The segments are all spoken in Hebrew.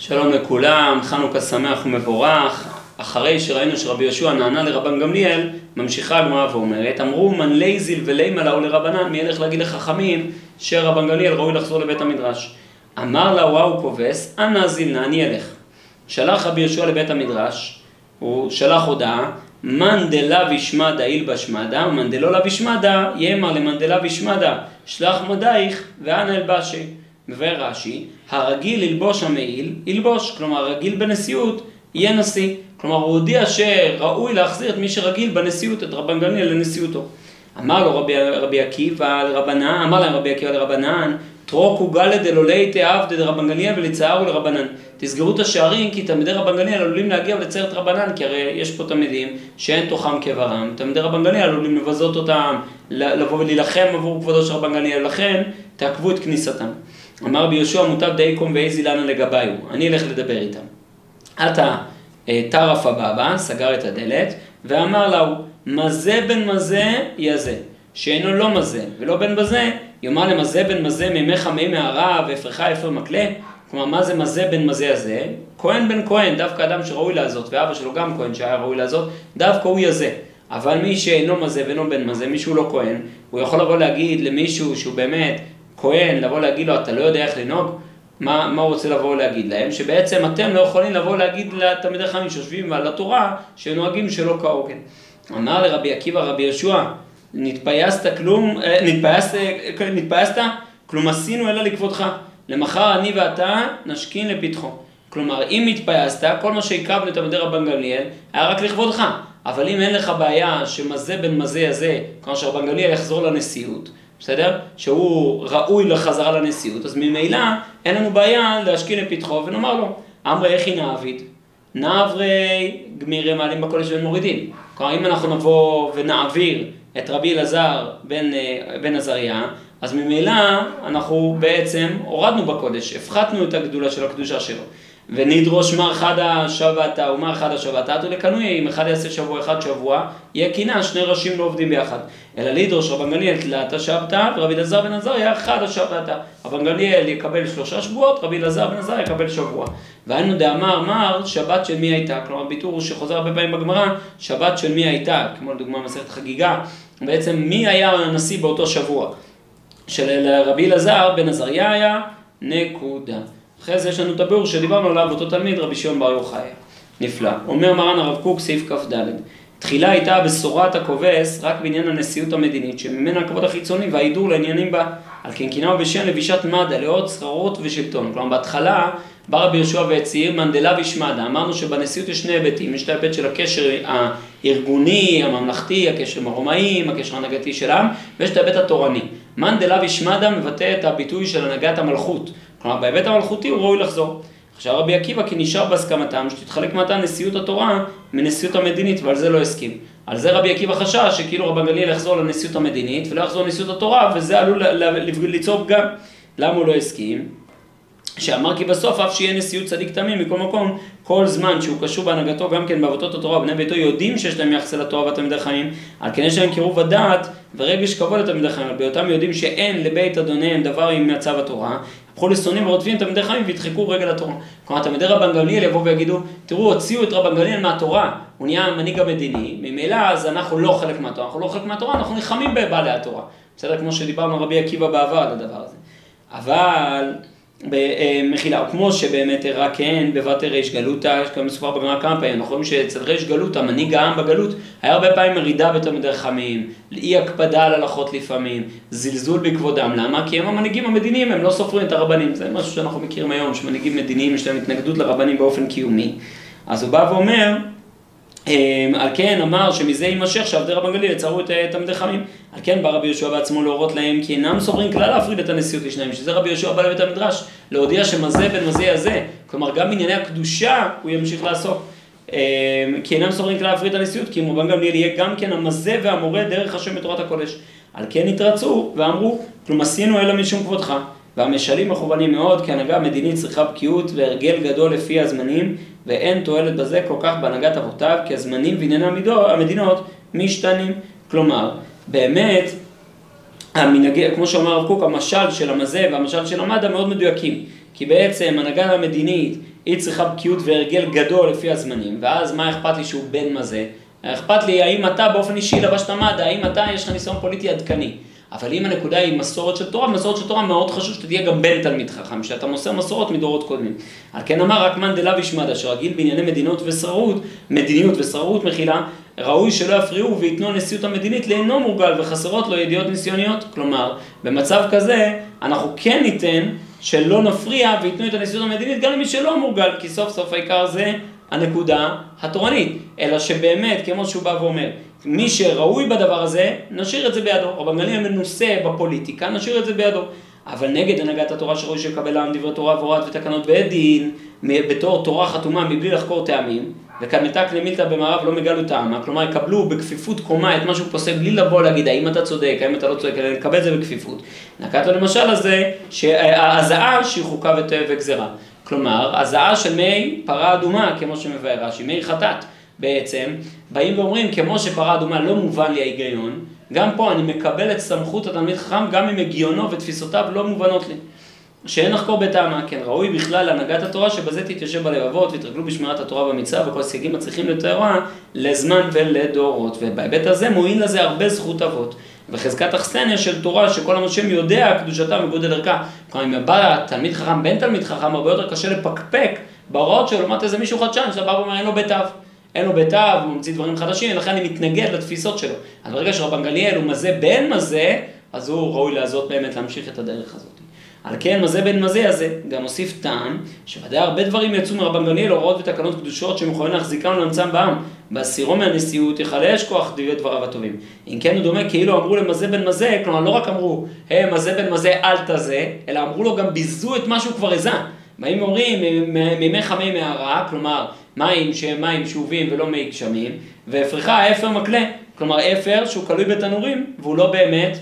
שלום לכולם, חנוכה שמח ומבורך. אחרי שראינו שרבי יהושע נענה לרבן גמליאל, ממשיכה הגמרא ואומרת, אמרו מנלי זיל ולימה לאו לרבנן, מי ילך להגיד לחכמים שרבן גמליאל ראוי לחזור לבית המדרש. אמר לה וואו כובס, אנא זיל נא אני אלך. שלח רבי יהושע לבית המדרש, הוא שלח הודעה, מאן דלאו ישמדה ילבש מדה, ומאן דלא לאו ישמדה, יאמר למאן דלאו ישמדה, שלח מדייך ואנא אלבשי. מבאר רש"י, הרגיל ללבוש המעיל, ילבוש, כלומר הרגיל בנשיאות יהיה נשיא. כלומר הוא הודיע שראוי להחזיר את מי שרגיל בנשיאות, את רבן גמליאל לנשיאותו. אמר לו רבי, רבי עקיבא לרבנן, אמר להם רבי עקיבא לרבנן, טרוקו גלא דלולי תאהב דרבן גמליאל ולצערו לרבנן. תסגרו את השערים כי תלמידי רבן גמליאל עלולים להגיע ולצייר את רבנן, כי הרי יש פה תלמידים שאין תוכם כברם, תלמידי רבן גמליאל עלולים לבזות אותם, לבוא ולהילחם עבור כבודו של רבן גמליאל, לכן תעכבו את כניסתם. אמר רבי יהושע מוטב דייקום ואיזי לנה לגביו, אני אלך לדבר איתם. עתה אה, טרף הבבא, סגר את הדלת, ואמר לה, מזה בן מזה יזה, שאינו לא מזה, ולא בן בזה, יאמר למזה בן מזה מימיך מי מערה ואפרך אפר מקלה, כלומר מה זה מזה בן מזה הזה? כהן בן כהן, דווקא אדם שראוי לעזות, ואבא שלו גם כהן שהיה ראוי לעזות, דווקא הוא יזה. אבל מי שאינו מזה ואינו בן מזה, מישהו לא כהן, הוא יכול לבוא להגיד למישהו שהוא באמת כהן, לבוא להגיד לו, אתה לא יודע איך לנהוג? מה, מה הוא רוצה לבוא להגיד להם? שבעצם אתם לא יכולים לבוא להגיד לתלמידי חכמים שיושבים על התורה, שנוהגים שלא כהוגן. אמר לרבי עקיבא רבי יהושע, נתפייסת כלום, אה, נתפייסת, אה, נתפייסת? כלום עשינו אלא לכבודך. למחר אני ואתה נשכין לפתחו. כלומר, אם התפייסת, כל מה שהקרבנו לתלמידי רבן גמליאל, היה רק לכבודך. אבל אם אין לך בעיה שמזה בין מזה יזה, כלומר שרבן גמליאל יחזור לנשיאות, בסדר? שהוא ראוי לחזרה לנשיאות, אז ממילא אין לנו בעיה להשכין לפתחו ונאמר לו, אמרי איך היא נעביד? נעברי גמירי מעלים בקודש ומורידים. כלומר, אם אנחנו נבוא ונעביר את רבי אלעזר בן, אה, בן עזריה, אז ממילא אנחנו בעצם הורדנו בקודש, הפחתנו את הגדולה של הקדושה שלו. ונדרוש מר חדא שבתא ומר חדא שבתא, ולקנוי, אם אחד יעשה שבוע אחד שבוע, יהיה קינה, שני ראשים לא עובדים ביחד. אלא לדרוש רבן גמליאל תלת שבתא, ורבי אלעזר בן עזריה חדא שבתא. רבן גמליאל יקבל שלושה שבועות, רבי אלעזר בן עזריה יקבל שבוע. והיינו דאמר מר, שבת של מי הייתה? כלומר, ביטור שחוזר הרבה פעמים בגמרא, שבת של מי הייתה? כמו לדוגמה מסכת חגיגה, בעצם מי היה הנשיא באותו שבוע? של רבי אלעזר בן עזריה היה נקודה. אחרי זה יש לנו את הביאור שדיברנו עליו, אותו תלמיד, רבי שמעון בר יוחאי. נפלא. אומר מרן הרב קוק, סעיף כ"ד. תחילה הייתה בשורת הכובס רק בעניין הנשיאות המדינית, שממנה הכבוד החיצוני וההידור לעניינים בה. על כן קינאו בשם לבישת מד"א, לעוד שכרות ושלטון. כלומר, בהתחלה בא רבי יהושע והצהיר מנדלה וישמדה. אמרנו שבנשיאות יש שני היבטים, יש את ההיבט של הקשר הארגוני, הממלכתי, הקשר עם הרומאים, הקשר ההנהגתי של העם, ויש את ההיבט התורני. מנדלה וישמדה מבטא את הביטוי של הנהגת המלכות. כלומר, בהיבט המלכותי הוא ראוי לחזור. עכשיו רבי עקיבא כי נשאר בהסכמתם שתתחלק מעתה נשיאות התורה מנשיאות המדינית ועל זה לא הסכים. על זה רבי עקיבא חשש שכאילו רבן גליל יחזור לנשיאות המדינית ולא יחזור לנשיאות התורה וזה עלול ליצור פגם. למה הוא לא הסכים? שאמר כי בסוף אף שיהיה נשיאות צדיק תמים מכל מקום, כל זמן שהוא קשור בהנהגתו גם כן בעבודות התורה, בני ביתו יודעים שיש להם יחס אל התורה והתלמידי חיים, על כן יש להם קירוב הדעת ורגש כבוד לתלמידי חיים, בהיותם יודעים שאין לבית אדוניהם דבר עם מצב התורה, הפכו לשונאים ורודפים תלמידי חיים וידחקו רגל התורה. כלומר, תלמידי רבן גמליאל יבואו ויגידו, תראו, הוציאו את רבן גמליאל מהתורה, הוא נהיה המנהיג המדיני, ממילא אז אנחנו לא חלק מהתורה, אנחנו לא חלק מהתורה, אנחנו נלחמים בבעלי התורה. בסדר? כמו שדיברנו רבי עקיבא בעבר על הדבר הזה. אבל... במחילה, כמו שבאמת הראה כן בבת ריש גלותא, יש גם מסופר בגמרא כמה פעמים, אנחנו רואים שאצל ריש גלותא, מנהיג העם בגלות, היה הרבה פעמים מרידה בתלמידי חכמים, אי הקפדה על הלכות לפעמים, זלזול בכבודם, למה? כי הם המנהיגים המדיניים, הם לא סופרים את הרבנים, זה משהו שאנחנו מכירים היום, שמנהיגים מדיניים יש להם התנגדות לרבנים באופן קיומי. אז הוא בא ואומר, על כן אמר שמזה יימשך שעבדי רבן גליל יצרו את תלמידי חכמים. על כן בא רבי יהושע בעצמו להורות להם כי אינם סוברים כלל להפריד את הנשיאות לשניים, שזה רבי יהושע בא לבית המדרש, להודיע שמזה בין מזה יזה. כלומר גם בענייני הקדושה הוא ימשיך לעסוק. אמ, כי אינם סוברים כלל להפריד את הנשיאות, כי אם רבן גמליאל יהיה גם כן המזה והמורה דרך השם בתורת הקודש. על כן התרצו ואמרו, כלום עשינו אלא משום כבודך. והמשלים מכוונים מאוד, כי הנהגה מדינית צריכה בקיאות והרגל גדול לפי הזמנים, ואין תועלת בזה כל כך בהנהגת אבותיו, כי הזמנים וענייני המדינות משתנים. כלומר, באמת, המנהג, כמו שאומר הרב קוק, המשל של המזה והמשל של המדע מאוד מדויקים. כי בעצם הנהגה המדינית היא צריכה בקיאות והרגל גדול לפי הזמנים, ואז מה אכפת לי שהוא בן מזה? אכפת לי האם אתה באופן אישי לבשת מדה, האם אתה יש לך ניסיון פוליטי עדכני. אבל אם הנקודה היא מסורת של תורה, מסורת של תורה מאוד חשוב שתהיה גם בן תלמיד חכם, שאתה מוסר מסורות מדורות קודמים. על כן אמר רק מאן דלאו ישמד, אשר רגיל בענייני מדינות ושררות, מדיניות ושררות מחילה, ראוי שלא יפריעו וייתנו הנשיאות המדינית לאינו מורגל וחסרות לו ידיעות ניסיוניות. כלומר, במצב כזה, אנחנו כן ניתן שלא נפריע וייתנו את הנשיאות המדינית גם למי שלא מורגל, כי סוף סוף העיקר זה הנקודה התורנית. אלא שבאמת, כמו שהוא בא ואומר, מי שראוי בדבר הזה, נשאיר את זה בידו. או במגלים המנוסה בפוליטיקה, נשאיר את זה בידו. אבל נגד הנהגת התורה שראוי שיקבל לעם דברי תורה והוראת ותקנות בית דין, בתור תורה חתומה מבלי לחקור טעמים, וכמתק למילתא במערב לא מגלו טעמה, כלומר יקבלו בכפיפות קומה את מה שהוא פוסק בלי לבוא להגיד האם אתה צודק, האם אתה לא צודק, אלא לקבל את זה בכפיפות. נקט למשל הזה, הזעה שהיא חוקה וגזרה. כלומר, הזעה של מי פרה אדומה, כמו שמבאר רש"י, מי חטאת. בעצם, באים ואומרים, כמו שפרה אדומה לא מובן לי ההיגיון, גם פה אני מקבל את סמכות התלמיד חכם, גם אם הגיונו ותפיסותיו לא מובנות לי. שאין לחקור בטעמה, כן, ראוי בכלל להנהגת התורה שבזה תתיישב בלבבות ויתרגלו בשמירת התורה במצווה וכל הסייגים הצריכים לתארה לזמן ולדורות. ובהיבט הזה מועיל לזה הרבה זכות אבות. וחזקת אכסניה של תורה שכל הנושם יודע קדושתה וגודל ערכה. כלומר, אם בא תלמיד חכם, בן תלמיד חכם, הרבה יותר קשה לפקפק בהוראות שלו, לעומת איזה מישהו חדשן שאתה בא ואומר אין לו בית אב. אין לו בית אב, הוא ממציא דברים חדשים, ולכן אני מתנגד לתפיסות שלו. אז ברגע שרבן גליאל הוא מזה בן מזה, אז הוא ראוי לעזות באמת להמשיך את הדרך הזאת. על כן, מזה בן מזה הזה, גם הוסיף טעם, שוודאי הרבה דברים יצאו מרבן גליאל, הוראות ותקנות קדושות שהם יכולים להחזיקם ולאמצם בעם. בהסירו מהנשיאות יחלש כוח דברי דבריו הטובים. אם כן הוא דומה כאילו אמרו למזה בן מזה, כלומר לא רק אמרו, היי מזה בן מזה אל תזה, אלא אמרו לו גם ביזו את מה שהוא כבר הזה. באים ואומרים מימי חמי מערה, כלומר מים שהם מים שאובים ולא מי גשמים, והפריחה אפר מקלה, כלומר אפר שהוא כלוי בתנורים והוא לא באמת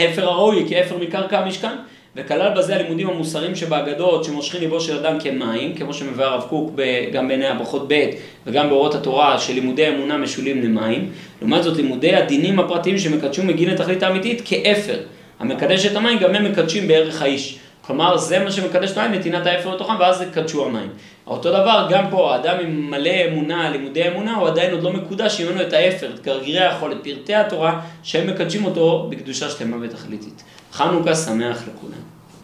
אפר הראוי כאפר מקרקע המשכן. וכלל בזה הלימודים המוסריים שבאגדות שמושכים ליבו של אדם כמים, כמו שמביא הרב קוק גם בעיני הברכות ב' וגם באורות התורה שלימודי אמונה משולים למים. לעומת זאת לימודי הדינים הפרטיים שמקדשו מגיעים לתכלית האמיתית כאפר. המקדש את המים גם הם מקדשים בערך האיש. כלומר זה מה שמקדש את המים, נתינת האפר לתוכם ואז יקדשו המים. אותו דבר גם פה, האדם עם מלא אמונה, לימודי אמונה, הוא עדיין עוד לא מקודש, יהיו לנו את האפר, את גרגירי החול, את פרטי התורה, שהם מקדשים אותו בקדושה שלמה ותכליתית. חנוכה שמח לכולם.